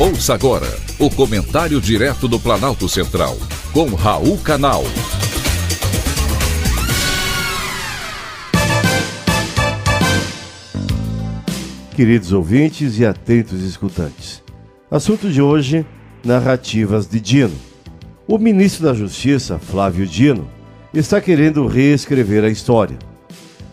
Ouça agora o comentário direto do Planalto Central, com Raul Canal. Queridos ouvintes e atentos escutantes. Assunto de hoje: narrativas de Dino. O ministro da Justiça, Flávio Dino, está querendo reescrever a história.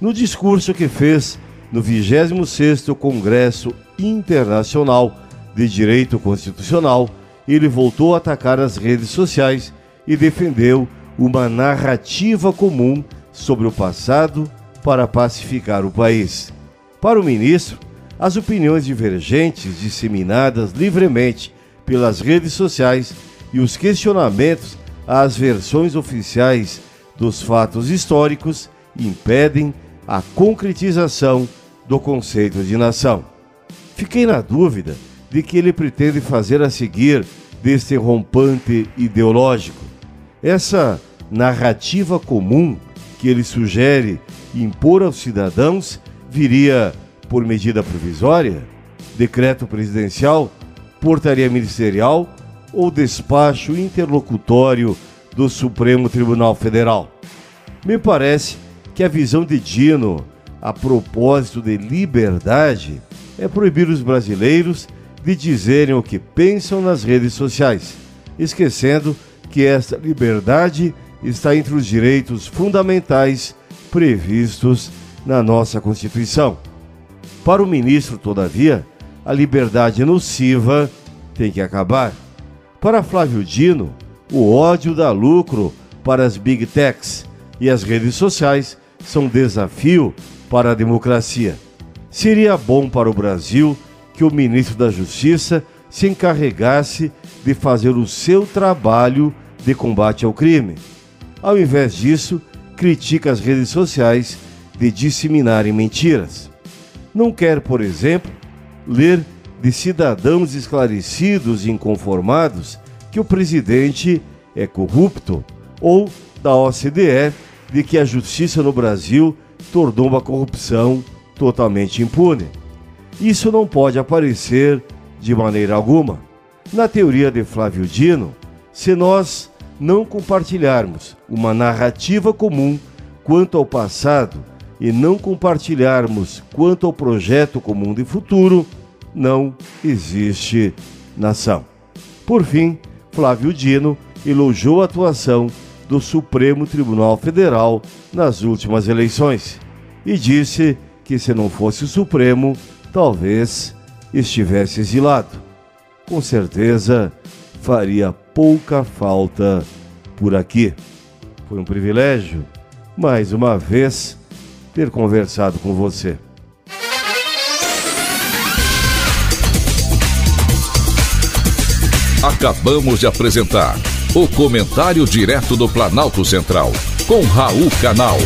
No discurso que fez no 26º Congresso Internacional de Direito Constitucional, ele voltou a atacar as redes sociais e defendeu uma narrativa comum sobre o passado para pacificar o país. Para o ministro, as opiniões divergentes disseminadas livremente pelas redes sociais e os questionamentos às versões oficiais dos fatos históricos impedem a concretização do conceito de nação. Fiquei na dúvida de que ele pretende fazer a seguir deste rompante ideológico. Essa narrativa comum que ele sugere impor aos cidadãos viria por medida provisória, decreto presidencial, portaria ministerial ou despacho interlocutório do Supremo Tribunal Federal. Me parece que a visão de Dino, a propósito de liberdade, é proibir os brasileiros de dizerem o que pensam nas redes sociais, esquecendo que esta liberdade está entre os direitos fundamentais previstos na nossa Constituição. Para o ministro, todavia, a liberdade nociva tem que acabar. Para Flávio Dino, o ódio dá lucro para as big techs e as redes sociais são desafio para a democracia. Seria bom para o Brasil que o ministro da Justiça se encarregasse de fazer o seu trabalho de combate ao crime. Ao invés disso, critica as redes sociais de disseminarem mentiras. Não quer, por exemplo, ler de cidadãos esclarecidos e inconformados que o presidente é corrupto ou da OCDE de que a justiça no Brasil tornou uma corrupção totalmente impune. Isso não pode aparecer de maneira alguma. Na teoria de Flávio Dino, se nós não compartilharmos uma narrativa comum quanto ao passado e não compartilharmos quanto ao projeto comum de futuro, não existe nação. Por fim, Flávio Dino elogiou a atuação do Supremo Tribunal Federal nas últimas eleições e disse que se não fosse o Supremo, talvez estivesse exilado. Com certeza faria pouca falta por aqui. Foi um privilégio, mais uma vez, ter conversado com você. Acabamos de apresentar o Comentário Direto do Planalto Central, com Raul Canal.